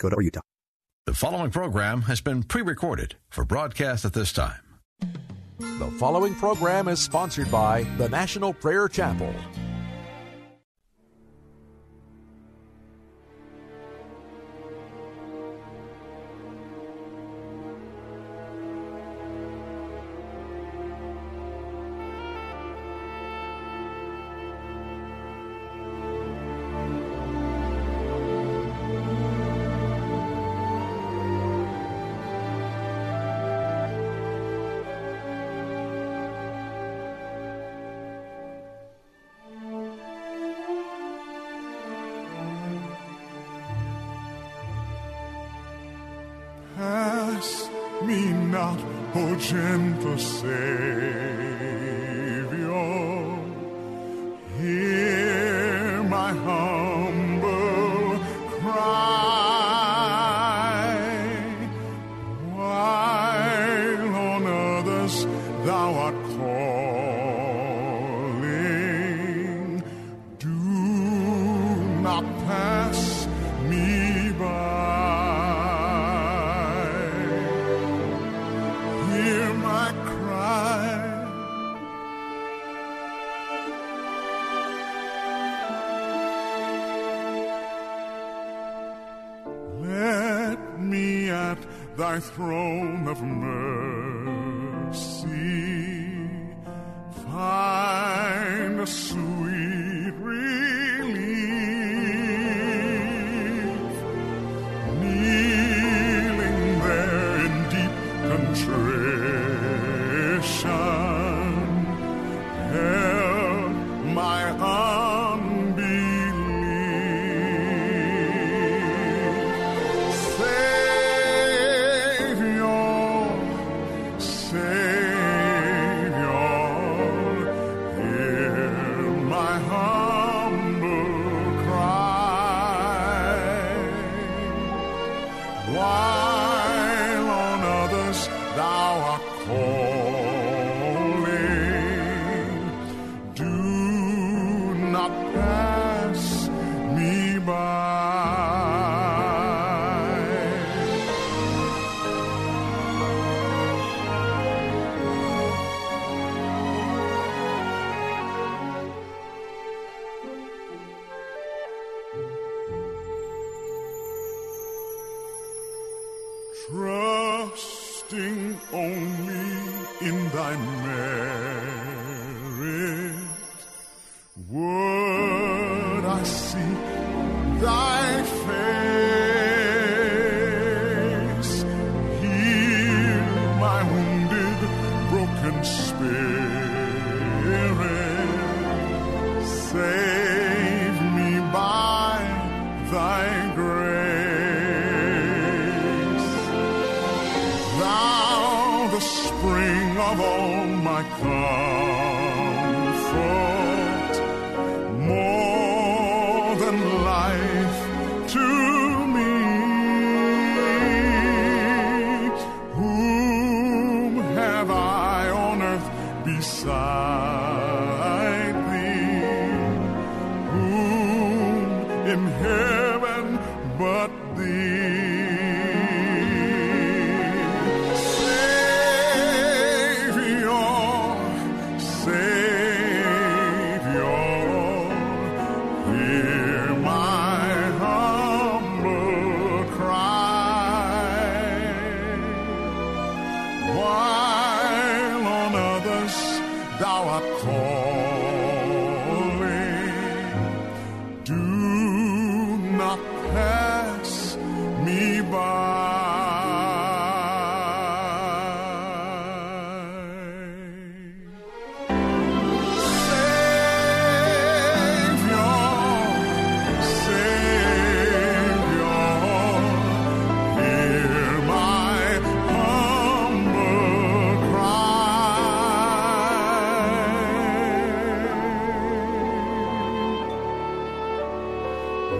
Go to Utah. The following program has been pre recorded for broadcast at this time. The following program is sponsored by the National Prayer Chapel. Gentle thy throne of mercy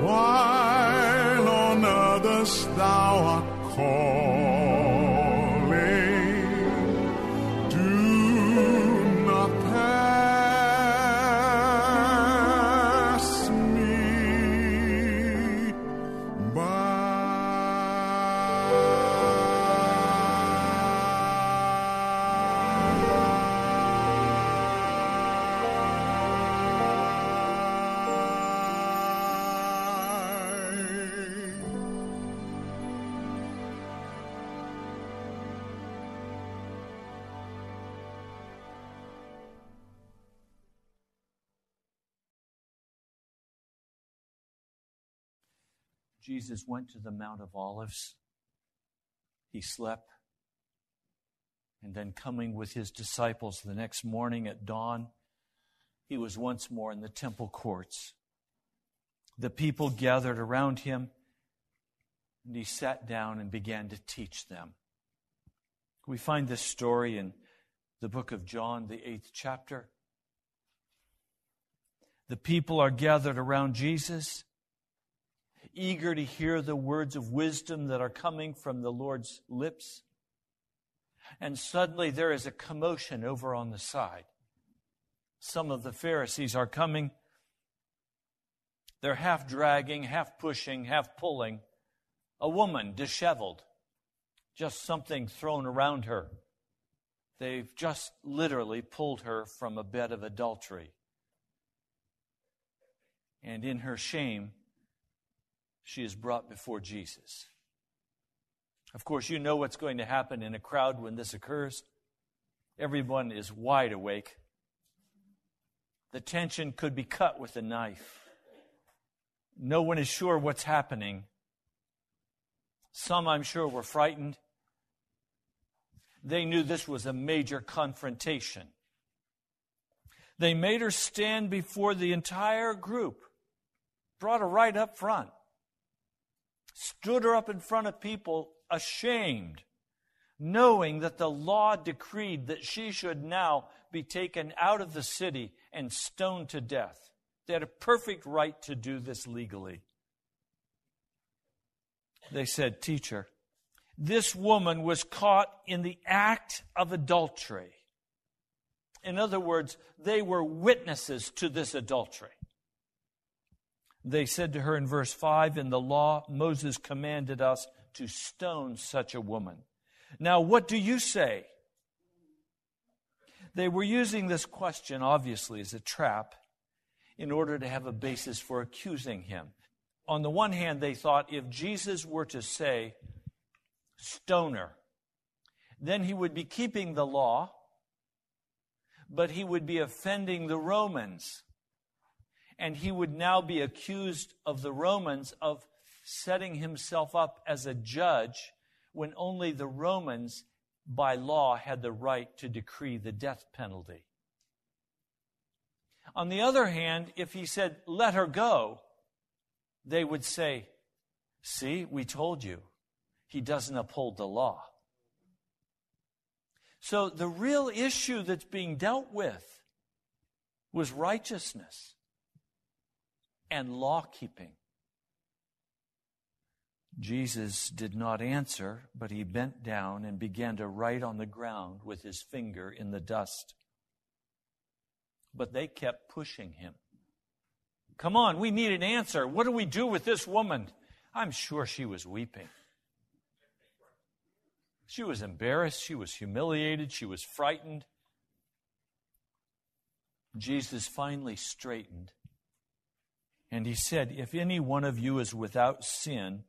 while on others thou art called. Jesus went to the Mount of Olives. He slept. And then, coming with his disciples the next morning at dawn, he was once more in the temple courts. The people gathered around him, and he sat down and began to teach them. We find this story in the book of John, the eighth chapter. The people are gathered around Jesus eager to hear the words of wisdom that are coming from the Lord's lips. And suddenly there is a commotion over on the side. Some of the Pharisees are coming. They're half dragging, half pushing, half pulling. A woman disheveled, just something thrown around her. They've just literally pulled her from a bed of adultery. And in her shame, she is brought before Jesus. Of course, you know what's going to happen in a crowd when this occurs. Everyone is wide awake. The tension could be cut with a knife. No one is sure what's happening. Some, I'm sure, were frightened. They knew this was a major confrontation. They made her stand before the entire group, brought her right up front stood her up in front of people ashamed, knowing that the law decreed that she should now be taken out of the city and stoned to death. They had a perfect right to do this legally. They said, Teacher, this woman was caught in the act of adultery. In other words, they were witnesses to this adultery. They said to her in verse 5 In the law, Moses commanded us to stone such a woman. Now, what do you say? They were using this question, obviously, as a trap in order to have a basis for accusing him. On the one hand, they thought if Jesus were to say, stoner, then he would be keeping the law, but he would be offending the Romans and he would now be accused of the Romans of setting himself up as a judge when only the Romans, by law, had the right to decree the death penalty. On the other hand, if he said, let her go, they would say, see, we told you, he doesn't uphold the law. So the real issue that's being dealt with was righteousness and law keeping. Jesus did not answer, but he bent down and began to write on the ground with his finger in the dust. But they kept pushing him. Come on, we need an answer. What do we do with this woman? I'm sure she was weeping. She was embarrassed. She was humiliated. She was frightened. Jesus finally straightened and he said, If any one of you is without sin,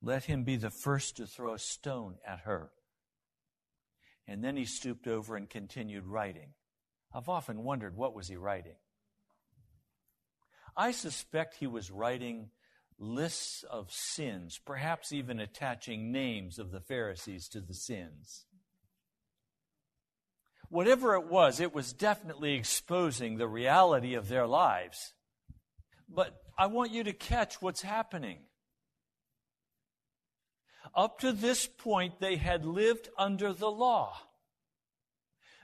let him be the first to throw a stone at her. And then he stooped over and continued writing. I've often wondered what was he writing? I suspect he was writing lists of sins, perhaps even attaching names of the Pharisees to the sins. Whatever it was, it was definitely exposing the reality of their lives. But I want you to catch what's happening. Up to this point, they had lived under the law.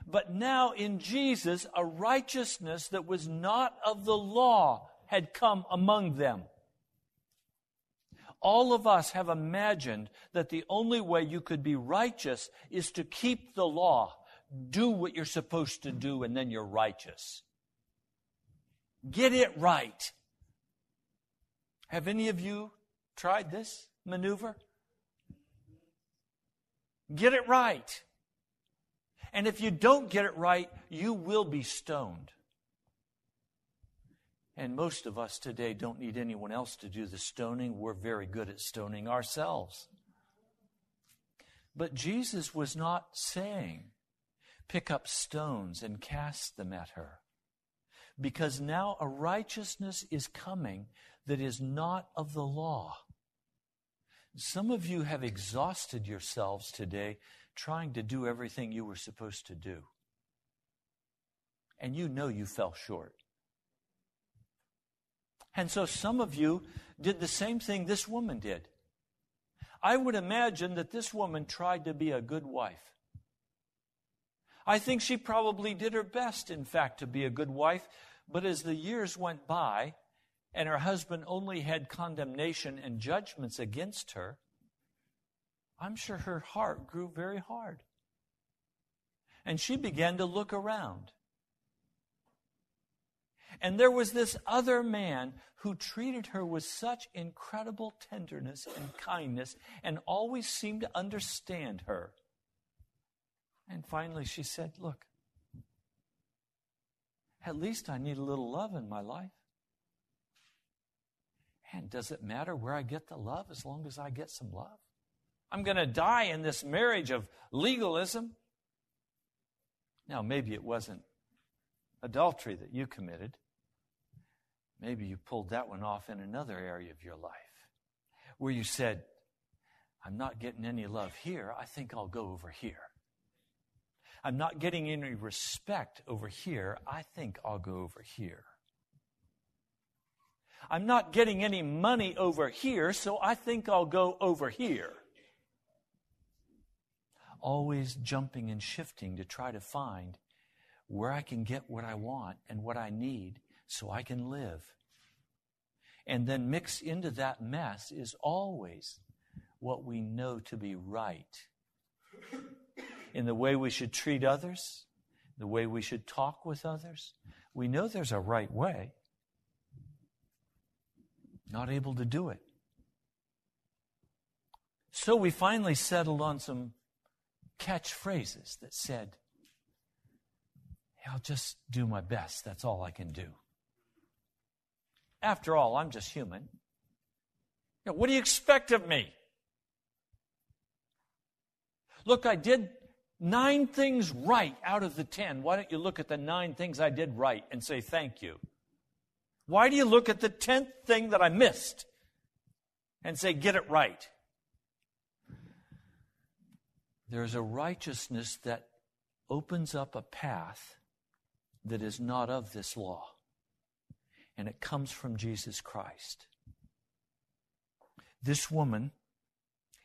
But now in Jesus, a righteousness that was not of the law had come among them. All of us have imagined that the only way you could be righteous is to keep the law. Do what you're supposed to do, and then you're righteous. Get it right. Have any of you tried this maneuver? Get it right. And if you don't get it right, you will be stoned. And most of us today don't need anyone else to do the stoning. We're very good at stoning ourselves. But Jesus was not saying, pick up stones and cast them at her. Because now a righteousness is coming that is not of the law. Some of you have exhausted yourselves today trying to do everything you were supposed to do. And you know you fell short. And so some of you did the same thing this woman did. I would imagine that this woman tried to be a good wife. I think she probably did her best, in fact, to be a good wife, but as the years went by and her husband only had condemnation and judgments against her, I'm sure her heart grew very hard. And she began to look around. And there was this other man who treated her with such incredible tenderness and kindness and always seemed to understand her. And finally she said, Look, at least I need a little love in my life. And does it matter where I get the love as long as I get some love? I'm going to die in this marriage of legalism. Now, maybe it wasn't adultery that you committed. Maybe you pulled that one off in another area of your life where you said, I'm not getting any love here. I think I'll go over here. I'm not getting any respect over here. I think I'll go over here. I'm not getting any money over here, so I think I'll go over here. Always jumping and shifting to try to find where I can get what I want and what I need so I can live. And then mixed into that mess is always what we know to be right in the way we should treat others, the way we should talk with others. We know there's a right way. Not able to do it. So we finally settled on some catchphrases that said, I'll just do my best. That's all I can do. After all, I'm just human. You know, what do you expect of me? Look, I did nine things right out of the ten. Why don't you look at the nine things I did right and say thank you? Why do you look at the tenth thing that I missed and say get it right? There's a righteousness that opens up a path that is not of this law and it comes from Jesus Christ. This woman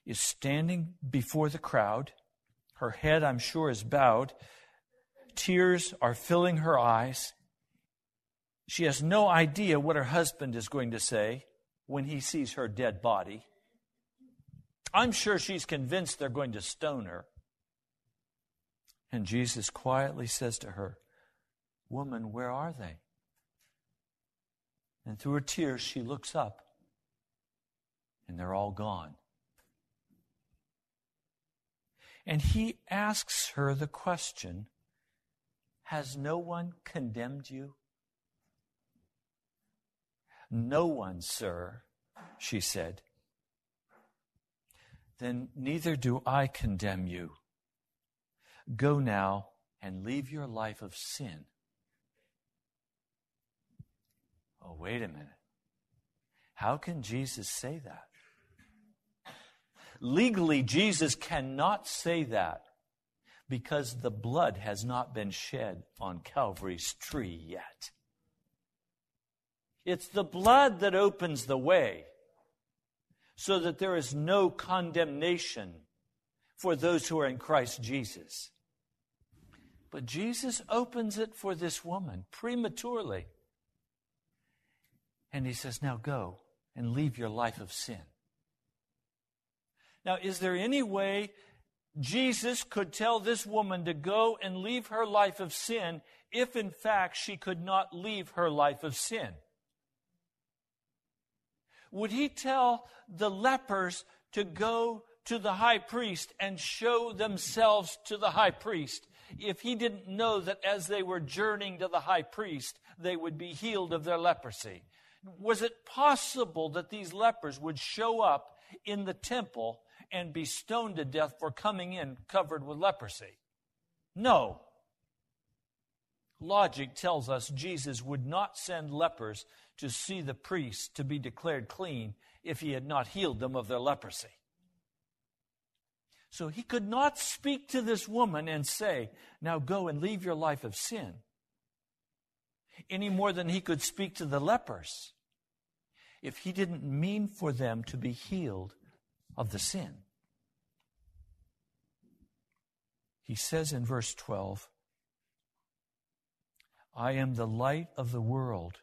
is standing before the crowd. Her head, I'm sure, is bowed. Tears are filling her eyes. She has no idea what her husband is going to say when he sees her dead body. I'm sure she's convinced they're going to stone her. And Jesus quietly says to her, Woman, where are they? And through her tears, she looks up, and they're all gone. And he asks her the question Has no one condemned you? No one, sir, she said. Then neither do I condemn you. Go now and leave your life of sin Oh, wait a minute. How can Jesus say that? Legally, Jesus cannot say that because the blood has not been shed on Calvary's tree yet. It's the blood that opens the way so that there is no condemnation for those who are in Christ Jesus. But Jesus opens it for this woman prematurely. And he says, Now go and leave your life of sin. Now, is there any way Jesus could tell this woman to go and leave her life of sin if, in fact, she could not leave her life of sin? Would he tell the lepers to go to the high priest and show themselves to the high priest if he didn't know that as they were journeying to the high priest, they would be healed of their leprosy? Was it possible that these lepers would show up in the temple and be stoned to death for coming in covered with leprosy? No. Logic tells us Jesus would not send lepers to see the priest to be declared clean if he had not healed them of their leprosy. So he could not speak to this woman and say, Now go and leave your life of sin, any more than he could speak to the lepers if he didn't mean for them to be healed of the sin. He says in verse 12, I am the light of the world.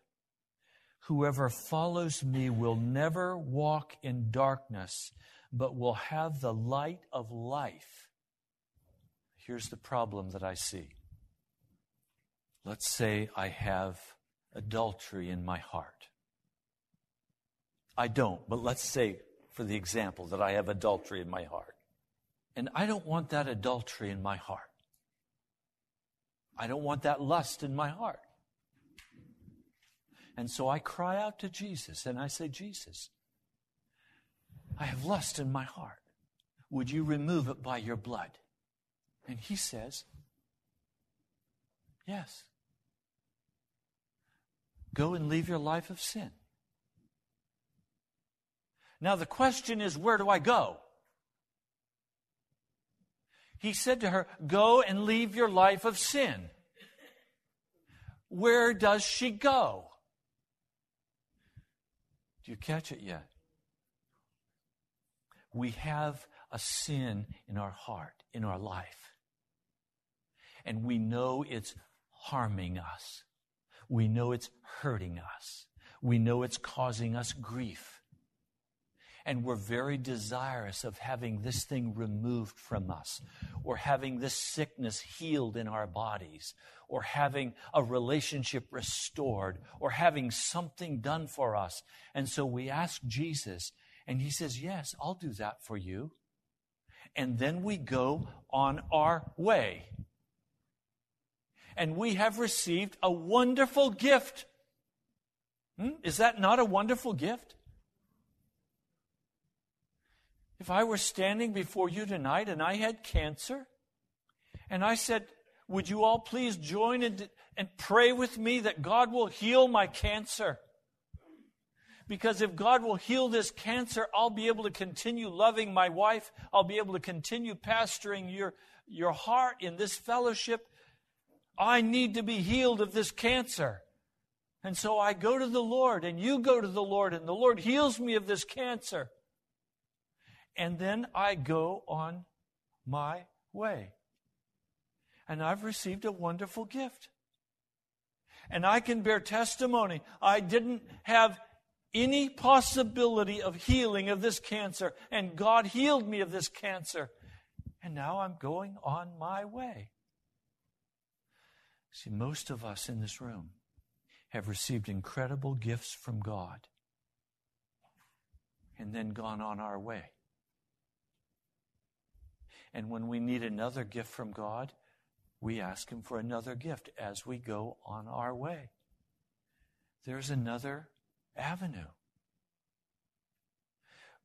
Whoever follows me will never walk in darkness, but will have the light of life. Here's the problem that I see. Let's say I have adultery in my heart. I don't, but let's say, for the example, that I have adultery in my heart. And I don't want that adultery in my heart. I don't want that lust in my heart. And so I cry out to Jesus and I say, Jesus, I have lust in my heart. Would you remove it by your blood? And he says, Yes. Go and leave your life of sin. Now the question is, where do I go? He said to her, Go and leave your life of sin. Where does she go? Do you catch it yet? We have a sin in our heart, in our life. And we know it's harming us. We know it's hurting us. We know it's causing us grief. And we're very desirous of having this thing removed from us, or having this sickness healed in our bodies, or having a relationship restored, or having something done for us. And so we ask Jesus, and he says, Yes, I'll do that for you. And then we go on our way. And we have received a wonderful gift. Hmm? Is that not a wonderful gift? If I were standing before you tonight and I had cancer, and I said, Would you all please join and, and pray with me that God will heal my cancer? Because if God will heal this cancer, I'll be able to continue loving my wife. I'll be able to continue pastoring your, your heart in this fellowship. I need to be healed of this cancer. And so I go to the Lord, and you go to the Lord, and the Lord heals me of this cancer and then I go on my way. And I've received a wonderful gift. And I can bear testimony. I didn't have any possibility of healing of this cancer, and God healed me of this cancer. And now I'm going on my way. See, most of us in this room have received incredible gifts from God and then gone on our way. And when we need another gift from God, we ask Him for another gift as we go on our way. There's another avenue.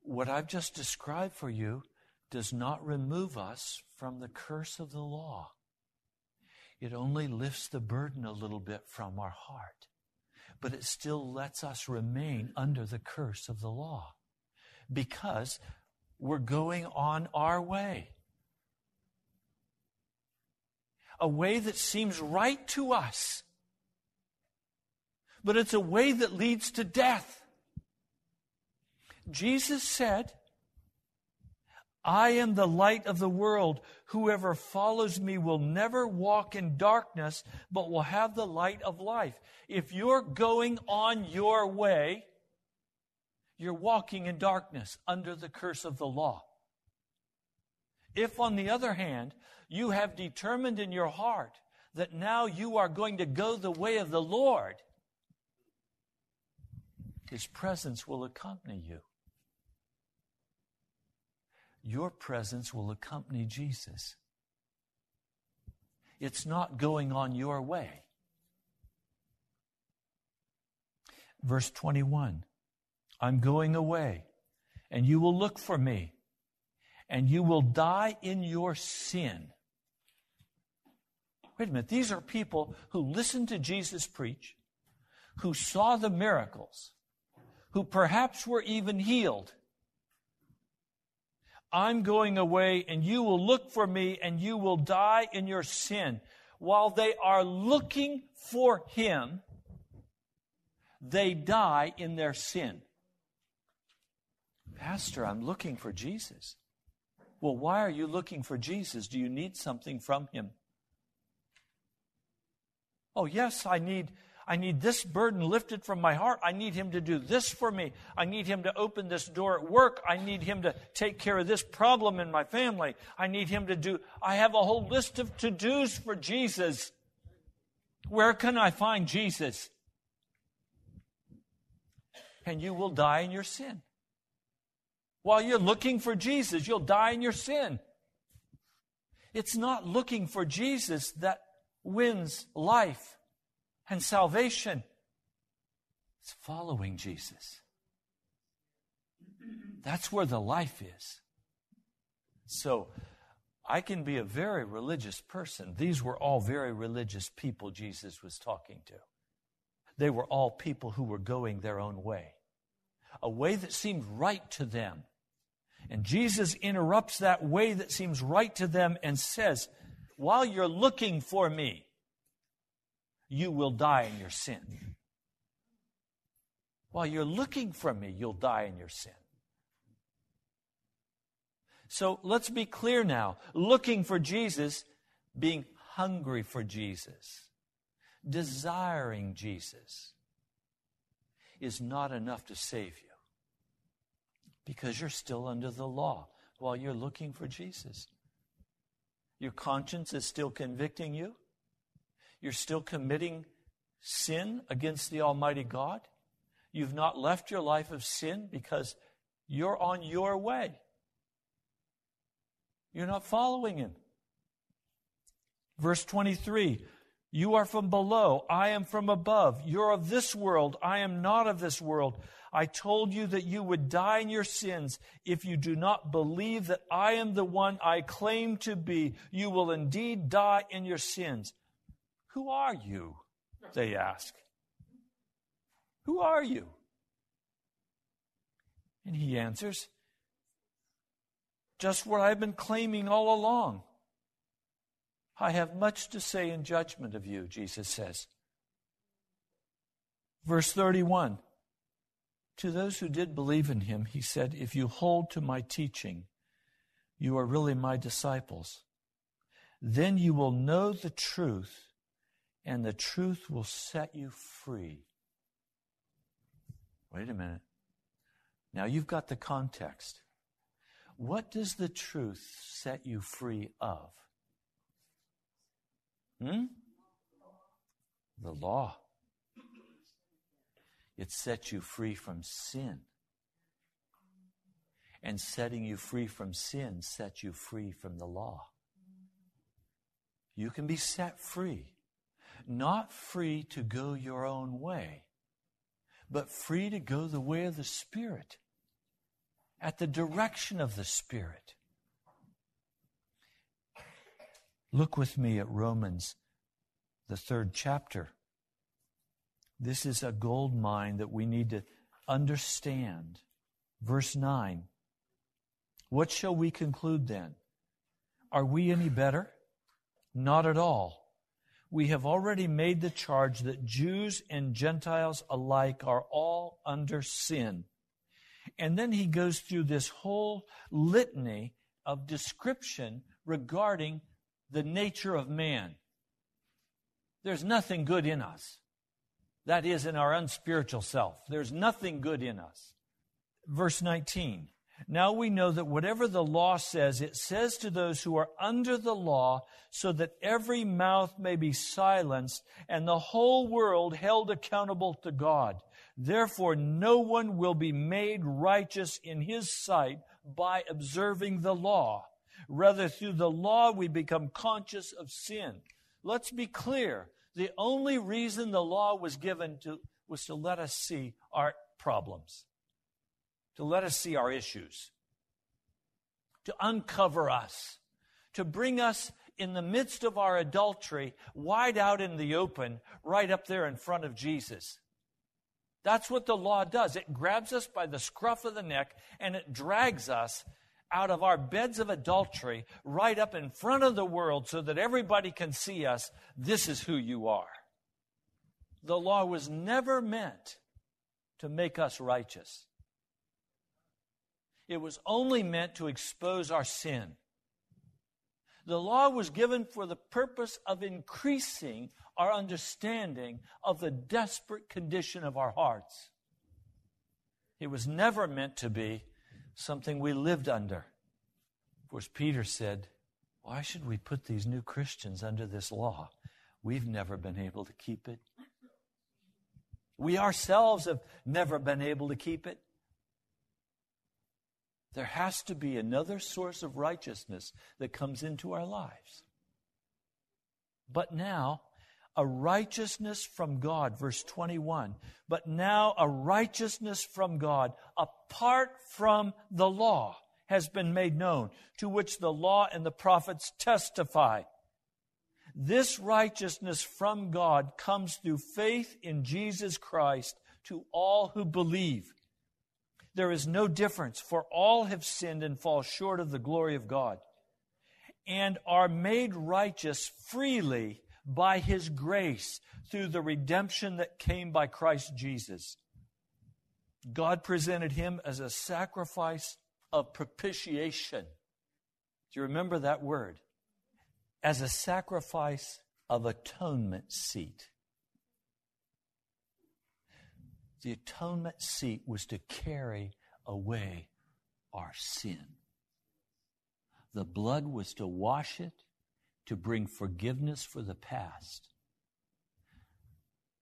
What I've just described for you does not remove us from the curse of the law. It only lifts the burden a little bit from our heart, but it still lets us remain under the curse of the law because we're going on our way a way that seems right to us, but it's a way that leads to death. Jesus said, I am the light of the world. Whoever follows me will never walk in darkness, but will have the light of life. If you're going on your way, you're walking in darkness under the curse of the law. If, on the other hand, you have determined in your heart that now you are going to go the way of the Lord, His presence will accompany you. Your presence will accompany Jesus. It's not going on your way. Verse 21 I'm going away, and you will look for me, and you will die in your sin. Wait a minute, these are people who listened to Jesus preach, who saw the miracles, who perhaps were even healed. I'm going away, and you will look for me, and you will die in your sin. While they are looking for him, they die in their sin. Pastor, I'm looking for Jesus. Well, why are you looking for Jesus? Do you need something from him? Oh, yes, I need I need this burden lifted from my heart. I need him to do this for me. I need him to open this door at work. I need him to take care of this problem in my family. I need him to do I have a whole list of to-dos for Jesus. Where can I find Jesus? And you will die in your sin. While you're looking for Jesus, you'll die in your sin. It's not looking for Jesus that wins life and salvation. It's following Jesus. That's where the life is. So, I can be a very religious person. These were all very religious people Jesus was talking to. They were all people who were going their own way, a way that seemed right to them. And Jesus interrupts that way that seems right to them and says, While you're looking for me, you will die in your sin. While you're looking for me, you'll die in your sin. So let's be clear now. Looking for Jesus, being hungry for Jesus, desiring Jesus, is not enough to save you because you're still under the law while you're looking for Jesus. Your conscience is still convicting you. You're still committing sin against the Almighty God. You've not left your life of sin because you're on your way. You're not following Him. Verse 23 You are from below, I am from above. You're of this world, I am not of this world. I told you that you would die in your sins. If you do not believe that I am the one I claim to be, you will indeed die in your sins. Who are you? They ask. Who are you? And he answers, Just what I've been claiming all along. I have much to say in judgment of you, Jesus says. Verse 31 to those who did believe in him, he said, If you hold to my teaching, you are really my disciples. Then you will know the truth, and the truth will set you free. Wait a minute. Now you've got the context. What does the truth set you free of? Hmm? The law. It sets you free from sin. And setting you free from sin sets you free from the law. You can be set free. Not free to go your own way, but free to go the way of the Spirit, at the direction of the Spirit. Look with me at Romans, the third chapter. This is a gold mine that we need to understand. Verse 9. What shall we conclude then? Are we any better? Not at all. We have already made the charge that Jews and Gentiles alike are all under sin. And then he goes through this whole litany of description regarding the nature of man. There's nothing good in us. That is, in our unspiritual self. There's nothing good in us. Verse 19 Now we know that whatever the law says, it says to those who are under the law, so that every mouth may be silenced and the whole world held accountable to God. Therefore, no one will be made righteous in his sight by observing the law. Rather, through the law, we become conscious of sin. Let's be clear. The only reason the law was given to, was to let us see our problems to let us see our issues, to uncover us, to bring us in the midst of our adultery, wide out in the open, right up there in front of Jesus. That's what the law does. It grabs us by the scruff of the neck and it drags us out of our beds of adultery right up in front of the world so that everybody can see us. This is who you are. The law was never meant to make us righteous. It was only meant to expose our sin. The law was given for the purpose of increasing our understanding of the desperate condition of our hearts. It was never meant to be something we lived under. Of course, Peter said, Why should we put these new Christians under this law? We've never been able to keep it. We ourselves have never been able to keep it. There has to be another source of righteousness that comes into our lives. But now, a righteousness from God, verse 21. But now a righteousness from God apart from the law has been made known, to which the law and the prophets testify. This righteousness from God comes through faith in Jesus Christ to all who believe there is no difference, for all have sinned and fall short of the glory of God, and are made righteous freely by his grace through the redemption that came by Christ Jesus. God presented him as a sacrifice of propitiation. Do you remember that word? As a sacrifice of atonement seat. The atonement seat was to carry away our sin. The blood was to wash it, to bring forgiveness for the past.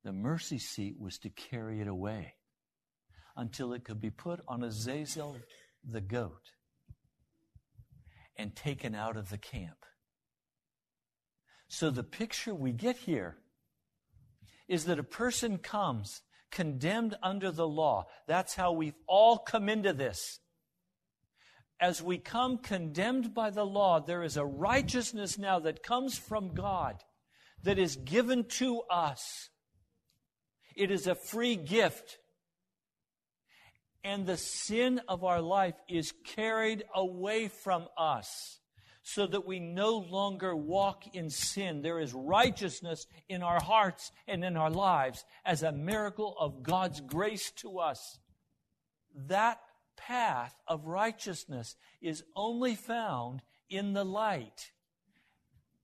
The mercy seat was to carry it away until it could be put on Azazel the goat and taken out of the camp. So the picture we get here is that a person comes condemned under the law. That's how we've all come into this. As we come condemned by the law, there is a righteousness now that comes from God that is given to us. It is a free gift. And the sin of our life is carried away from us so that we no longer walk in sin. There is righteousness in our hearts and in our lives as a miracle of God's grace to us. That path of righteousness is only found in the light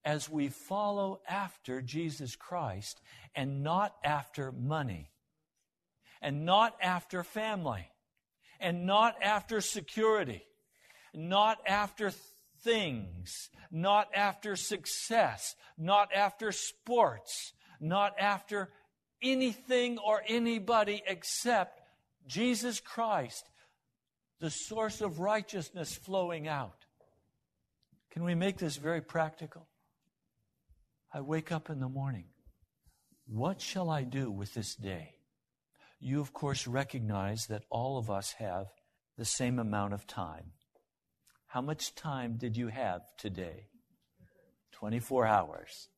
as we follow after Jesus Christ and not after money and not after family and not after security, not after things, not after success, not after sports, not after anything or anybody except Jesus Christ, the source of righteousness flowing out. Can we make this very practical? I wake up in the morning. What shall I do with this day? You, of course, recognize that all of us have the same amount of time. How much time did you have today? 24 hours.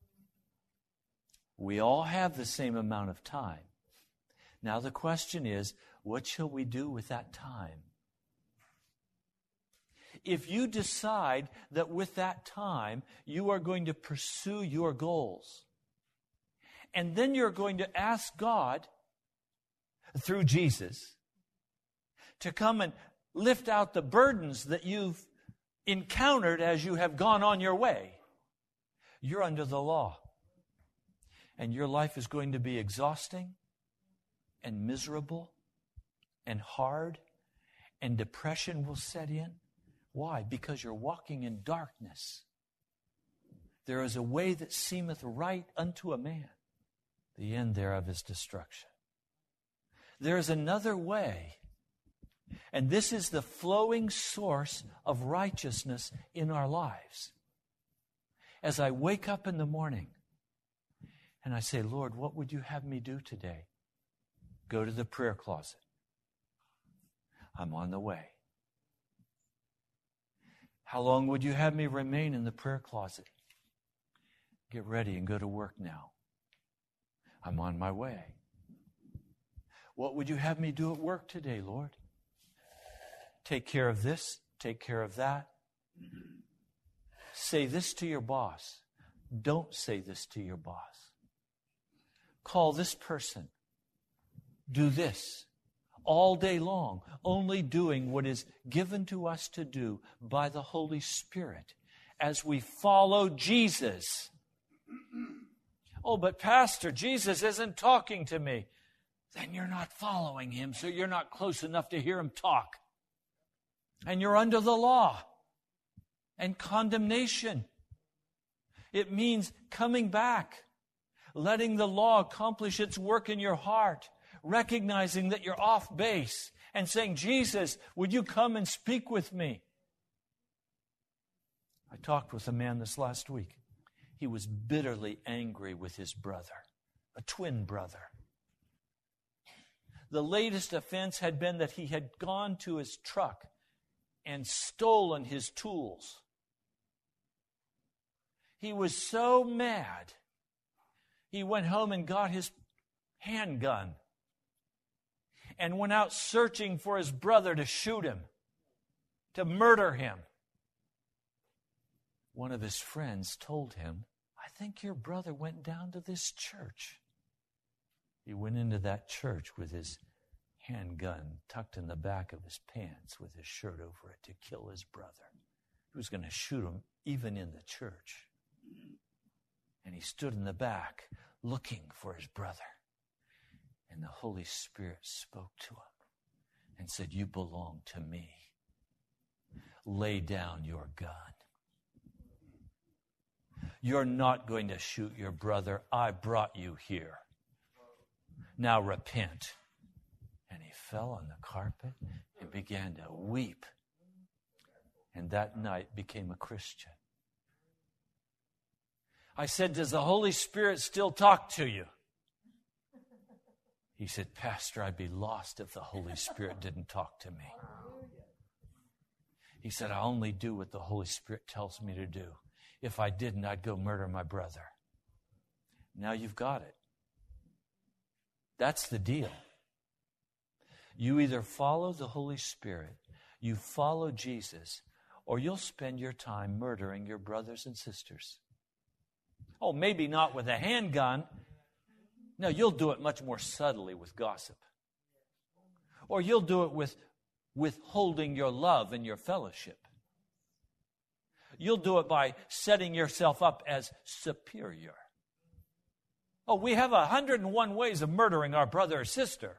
We all have the same amount of time. Now the question is, what shall we do with that time? If you decide that with that time you are going to pursue your goals, and then you're going to ask God through Jesus to come and lift out the burdens that you've encountered as you have gone on your way. You're under the law. And your life is going to be exhausting and miserable and hard. and depression will set in. Why? Because you're walking in darkness. There is a way that seemeth right unto a man, the end thereof is destruction. There is another way, and this is the flowing source of righteousness in our lives. As I wake up in the morning and I say, Lord, what would you have me do today? Go to the prayer closet. I'm on the way. How long would you have me remain in the prayer closet? Get ready and go to work now. I'm on my way. What would you have me do at work today, Lord? Take care of this, take care of that. Say this to your boss. Don't say this to your boss. Call this person. Do this all day long, only doing what is given to us to do by the Holy Spirit as we follow Jesus. Oh, but Pastor, Jesus isn't talking to me. Then you're not following him, so you're not close enough to hear him talk. And you're under the law and condemnation. It means coming back, letting the law accomplish its work in your heart, recognizing that you're off base, and saying, Jesus, would you come and speak with me? I talked with a man this last week. He was bitterly angry with his brother, a twin brother. The latest offense had been that he had gone to his truck and stolen his tools. He was so mad, he went home and got his handgun and went out searching for his brother to shoot him, to murder him. One of his friends told him, I think your brother went down to this church. He went into that church with his handgun tucked in the back of his pants with his shirt over it to kill his brother. He was going to shoot him even in the church. And he stood in the back looking for his brother. And the Holy Spirit spoke to him and said, You belong to me. Lay down your gun. You're not going to shoot your brother. I brought you here. Now repent. And he fell on the carpet and began to weep. And that night became a Christian. I said, Does the Holy Spirit still talk to you? He said, Pastor, I'd be lost if the Holy Spirit didn't talk to me. He said, I only do what the Holy Spirit tells me to do. If I didn't, I'd go murder my brother. Now you've got it. That's the deal. You either follow the Holy Spirit, you follow Jesus, or you'll spend your time murdering your brothers and sisters. Oh, maybe not with a handgun. No, you'll do it much more subtly with gossip. Or you'll do it with withholding your love and your fellowship. You'll do it by setting yourself up as superior. Oh, we have 101 ways of murdering our brother or sister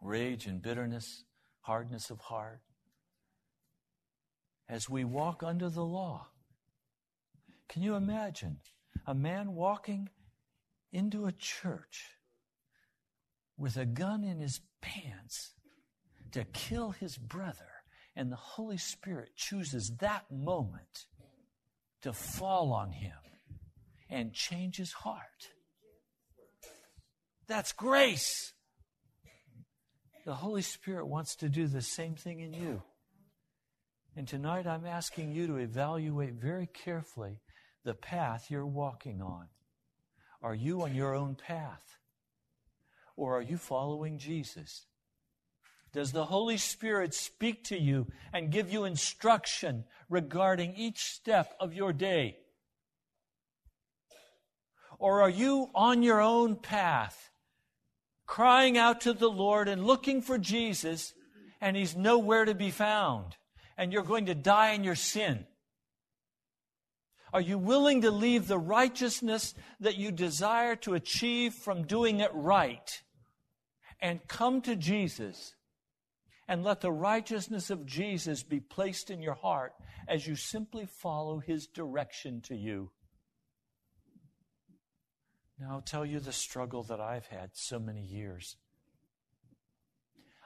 rage and bitterness, hardness of heart. As we walk under the law, can you imagine a man walking into a church with a gun in his pants to kill his brother? And the Holy Spirit chooses that moment to fall on him and change his heart. That's grace. The Holy Spirit wants to do the same thing in you. And tonight I'm asking you to evaluate very carefully the path you're walking on. Are you on your own path? Or are you following Jesus? Does the Holy Spirit speak to you and give you instruction regarding each step of your day? Or are you on your own path, crying out to the Lord and looking for Jesus, and He's nowhere to be found, and you're going to die in your sin? Are you willing to leave the righteousness that you desire to achieve from doing it right and come to Jesus? And let the righteousness of Jesus be placed in your heart as you simply follow his direction to you. Now, I'll tell you the struggle that I've had so many years.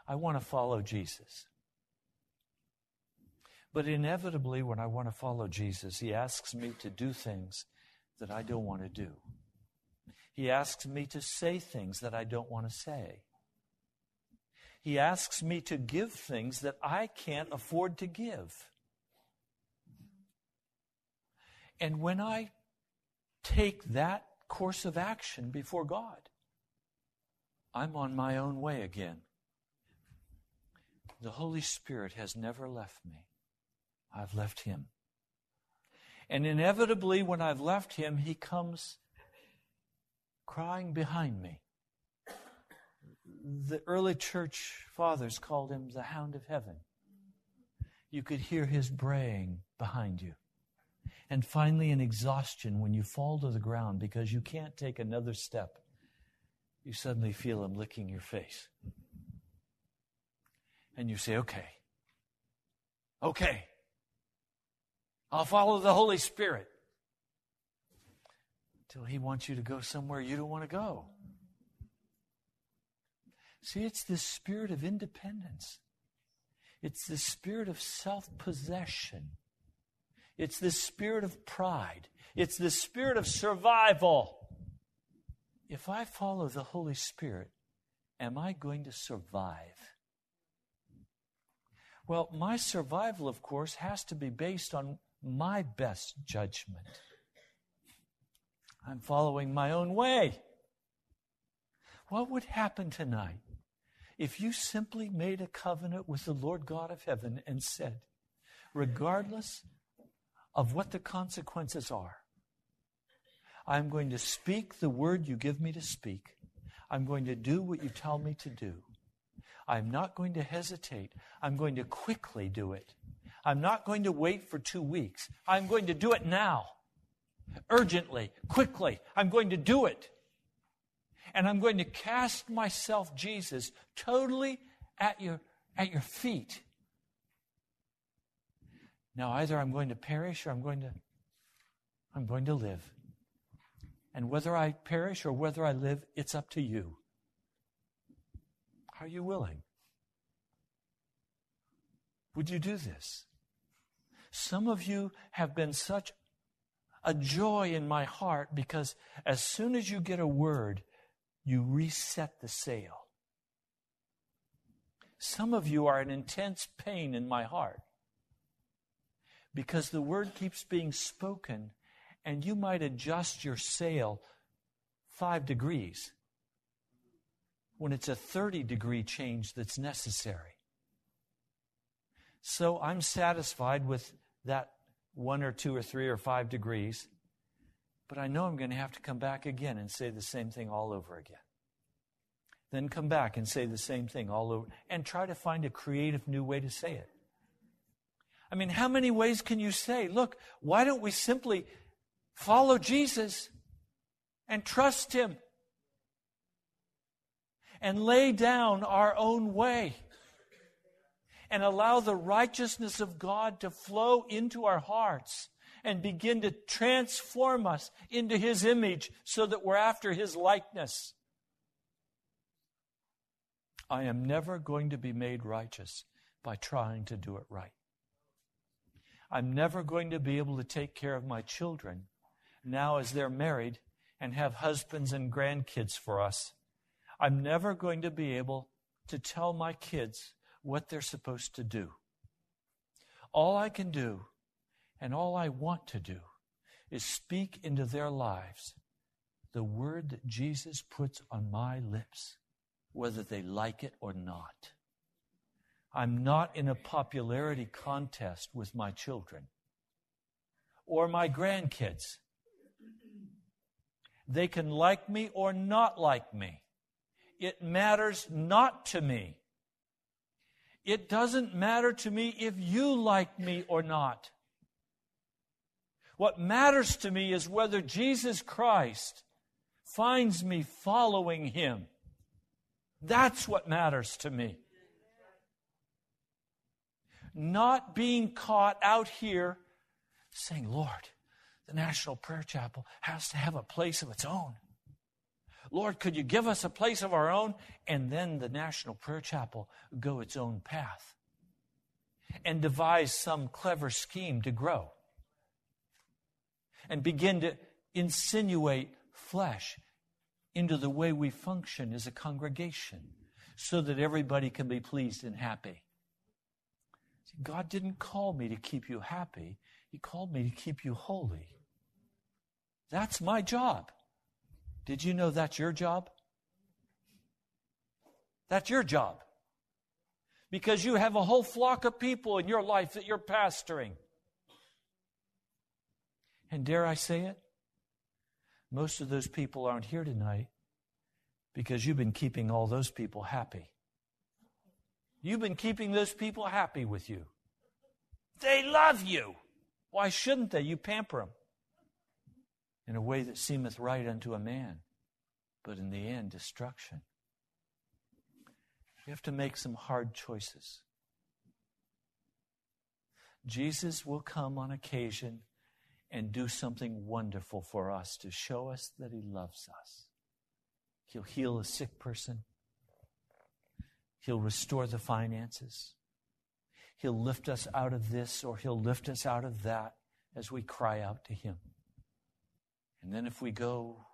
I want to follow Jesus. But inevitably, when I want to follow Jesus, he asks me to do things that I don't want to do. He asks me to say things that I don't want to say. He asks me to give things that I can't afford to give. And when I take that course of action before God, I'm on my own way again. The Holy Spirit has never left me. I've left Him. And inevitably, when I've left Him, He comes crying behind me. The early church fathers called him the hound of heaven. You could hear his braying behind you. And finally, in exhaustion, when you fall to the ground because you can't take another step, you suddenly feel him licking your face. And you say, okay, okay, I'll follow the Holy Spirit till he wants you to go somewhere you don't want to go. See, it's this spirit of independence. It's the spirit of self possession. It's the spirit of pride. It's the spirit of survival. If I follow the Holy Spirit, am I going to survive? Well, my survival, of course, has to be based on my best judgment. I'm following my own way. What would happen tonight if you simply made a covenant with the Lord God of heaven and said, regardless of what the consequences are, I'm going to speak the word you give me to speak. I'm going to do what you tell me to do. I'm not going to hesitate. I'm going to quickly do it. I'm not going to wait for two weeks. I'm going to do it now urgently, quickly. I'm going to do it. And I'm going to cast myself, Jesus, totally at your, at your feet. Now, either I'm going to perish or I'm going to, I'm going to live. And whether I perish or whether I live, it's up to you. Are you willing? Would you do this? Some of you have been such a joy in my heart because as soon as you get a word, you reset the sail. Some of you are an intense pain in my heart because the word keeps being spoken and you might adjust your sail five degrees when it's a 30 degree change that's necessary. So I'm satisfied with that one or two or three or five degrees, but I know I'm going to have to come back again and say the same thing all over again. Then come back and say the same thing all over and try to find a creative new way to say it. I mean, how many ways can you say, look, why don't we simply follow Jesus and trust Him and lay down our own way? And allow the righteousness of God to flow into our hearts and begin to transform us into His image so that we're after His likeness. I am never going to be made righteous by trying to do it right. I'm never going to be able to take care of my children now as they're married and have husbands and grandkids for us. I'm never going to be able to tell my kids what they're supposed to do. All I can do and all I want to do is speak into their lives the word that Jesus puts on my lips, whether they like it or not. I'm not in a popularity contest with my children or my grandkids. They can like me or not like me. It matters not to me. It doesn't matter to me if you like me or not. What matters to me is whether Jesus Christ finds me following him. That's what matters to me. not being caught out here saying, Lord, the National Prayer Chapel has to have a place of its own. Lord, could you give us a place of our own? And then the National Prayer Chapel go its own path and devise some clever scheme to grow and begin to insinuate flesh into the way we function as a congregation so that everybody can be pleased and happy. See, God didn't call me to keep you happy, He called me to keep you holy. That's my job. Did you know that's your job? That's your job. Because you have a whole flock of people in your life that you're pastoring. And dare I say it? Most of those people aren't here tonight because you've been keeping all those people happy. You've been keeping those people happy with you. They love you. Why shouldn't they? You pamper them in a way that seemeth right unto a man, but in the end, destruction. You have to make some hard choices. Jesus will come on occasion and do something wonderful for us to show us that He loves us. He'll heal a sick person. He'll restore the finances. He'll lift us out of this or He'll lift us out of that as we cry out to Him. And then if we go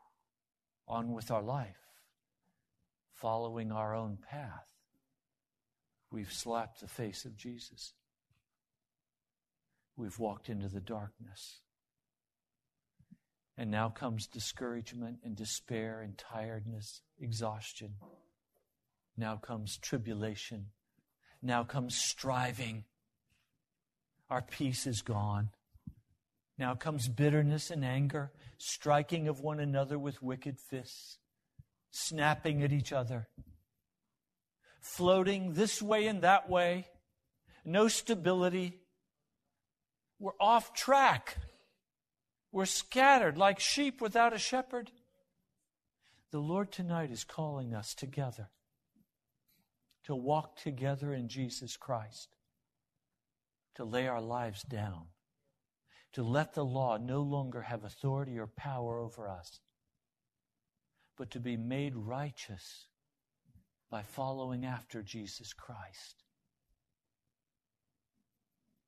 on with our life, following our own path, we've slapped the face of Jesus. We've walked into the darkness. And now comes discouragement and despair and tiredness, exhaustion. Now comes tribulation. Now comes striving. Our peace is gone. Now comes bitterness and anger, striking of one another with wicked fists, snapping at each other, floating this way and that way, no stability. We're off track. We're scattered like sheep without a shepherd. The Lord tonight is calling us together to walk together in Jesus Christ, to lay our lives down, to let the law no longer have authority or power over us, but to be made righteous by following after Jesus Christ.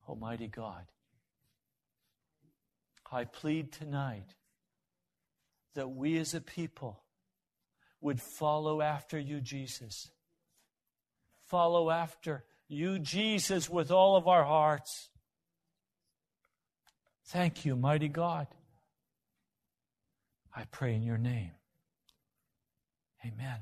Almighty God, I plead tonight that we as a people would follow after you, Jesus. Follow after you, Jesus, with all of our hearts. Thank you, mighty God. I pray in your name. Amen.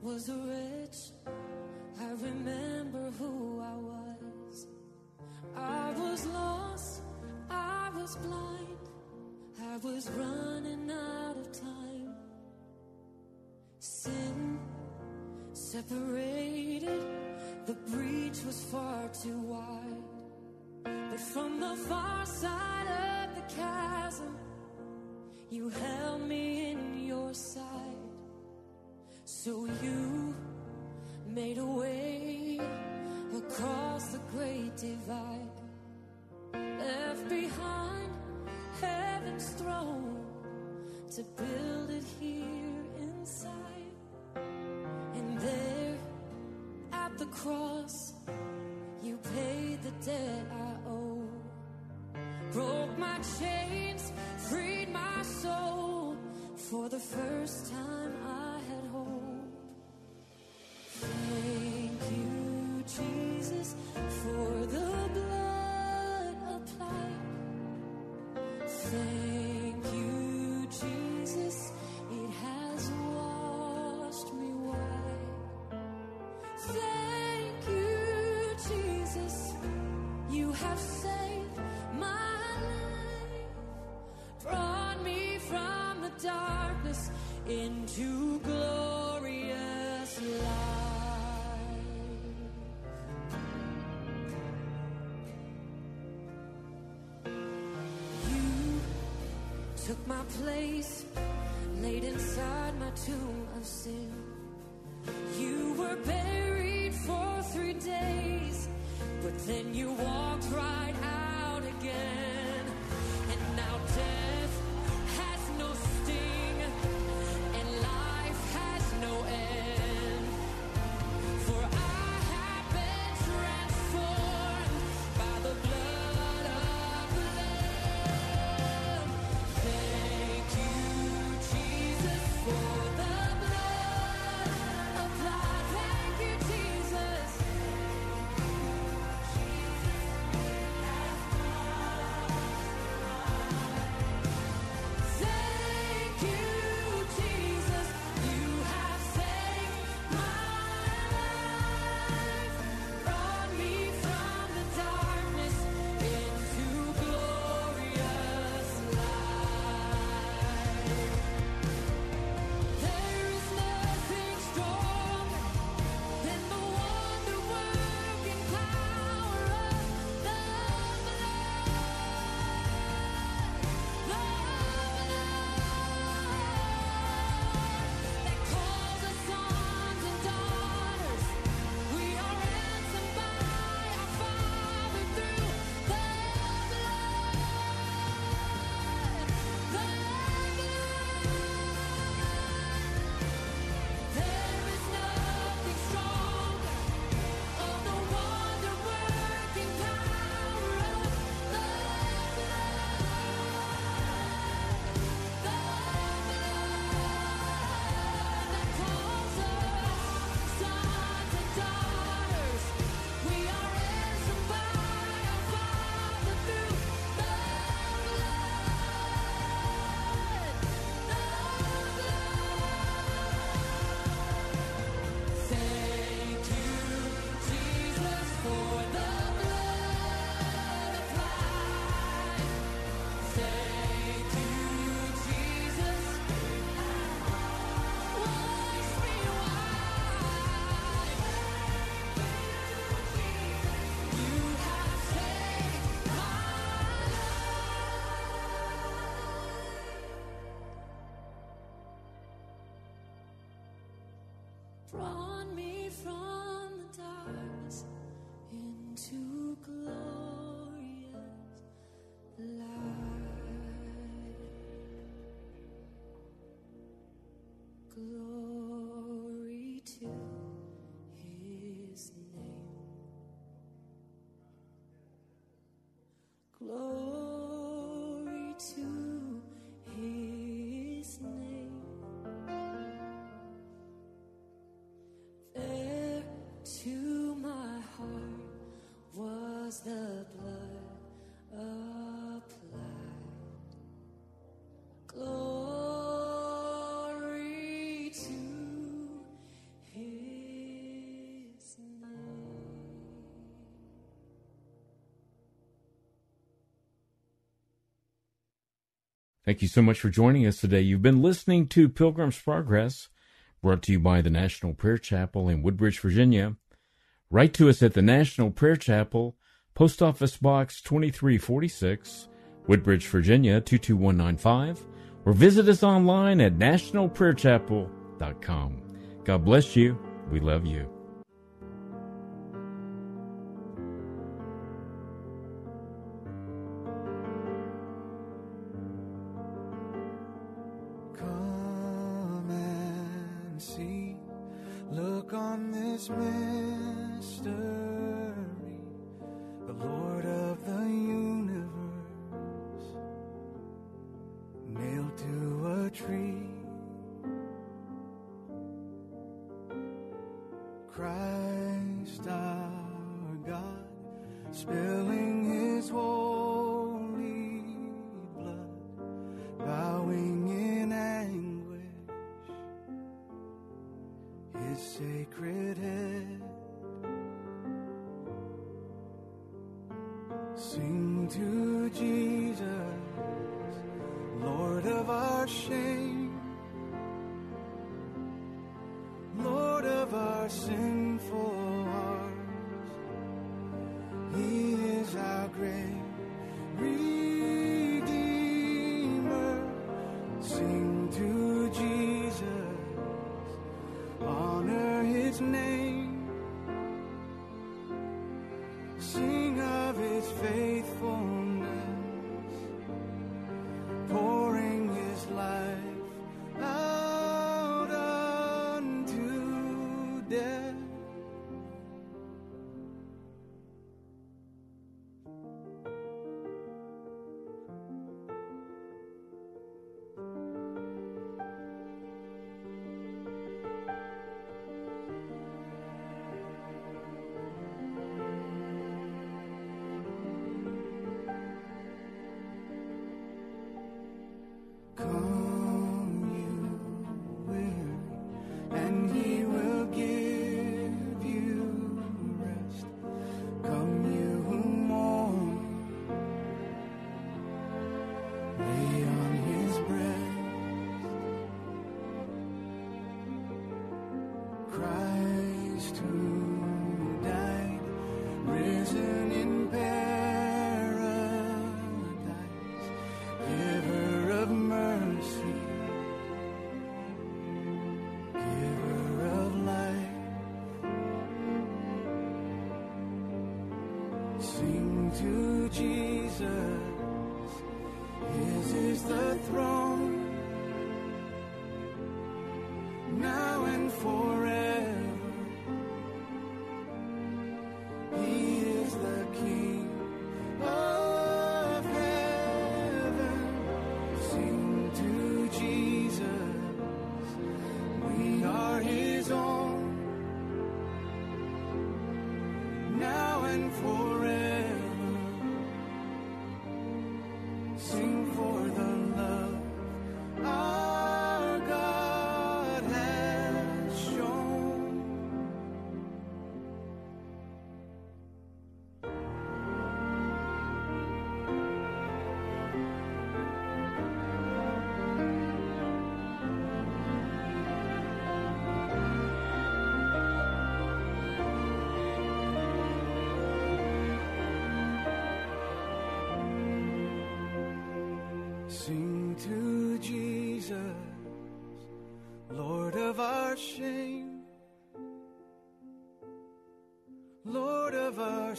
was rich. Separated. The breach was far too wide. But from the far side of the chasm, you held me in your sight. So you chains, freed my soul for the first to glorious life. You took my place, laid inside my tomb of sin. You were buried for three days, but then you walked right Thank you so much for joining us today. You've been listening to Pilgrim's Progress, brought to you by the National Prayer Chapel in Woodbridge, Virginia. Write to us at the National Prayer Chapel, Post Office Box 2346, Woodbridge, Virginia 22195, or visit us online at nationalprayerchapel.com. God bless you. We love you.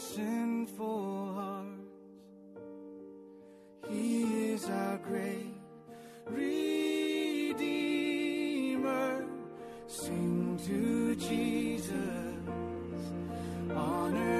Sinful hearts. He is our great Redeemer. Sing to Jesus, honor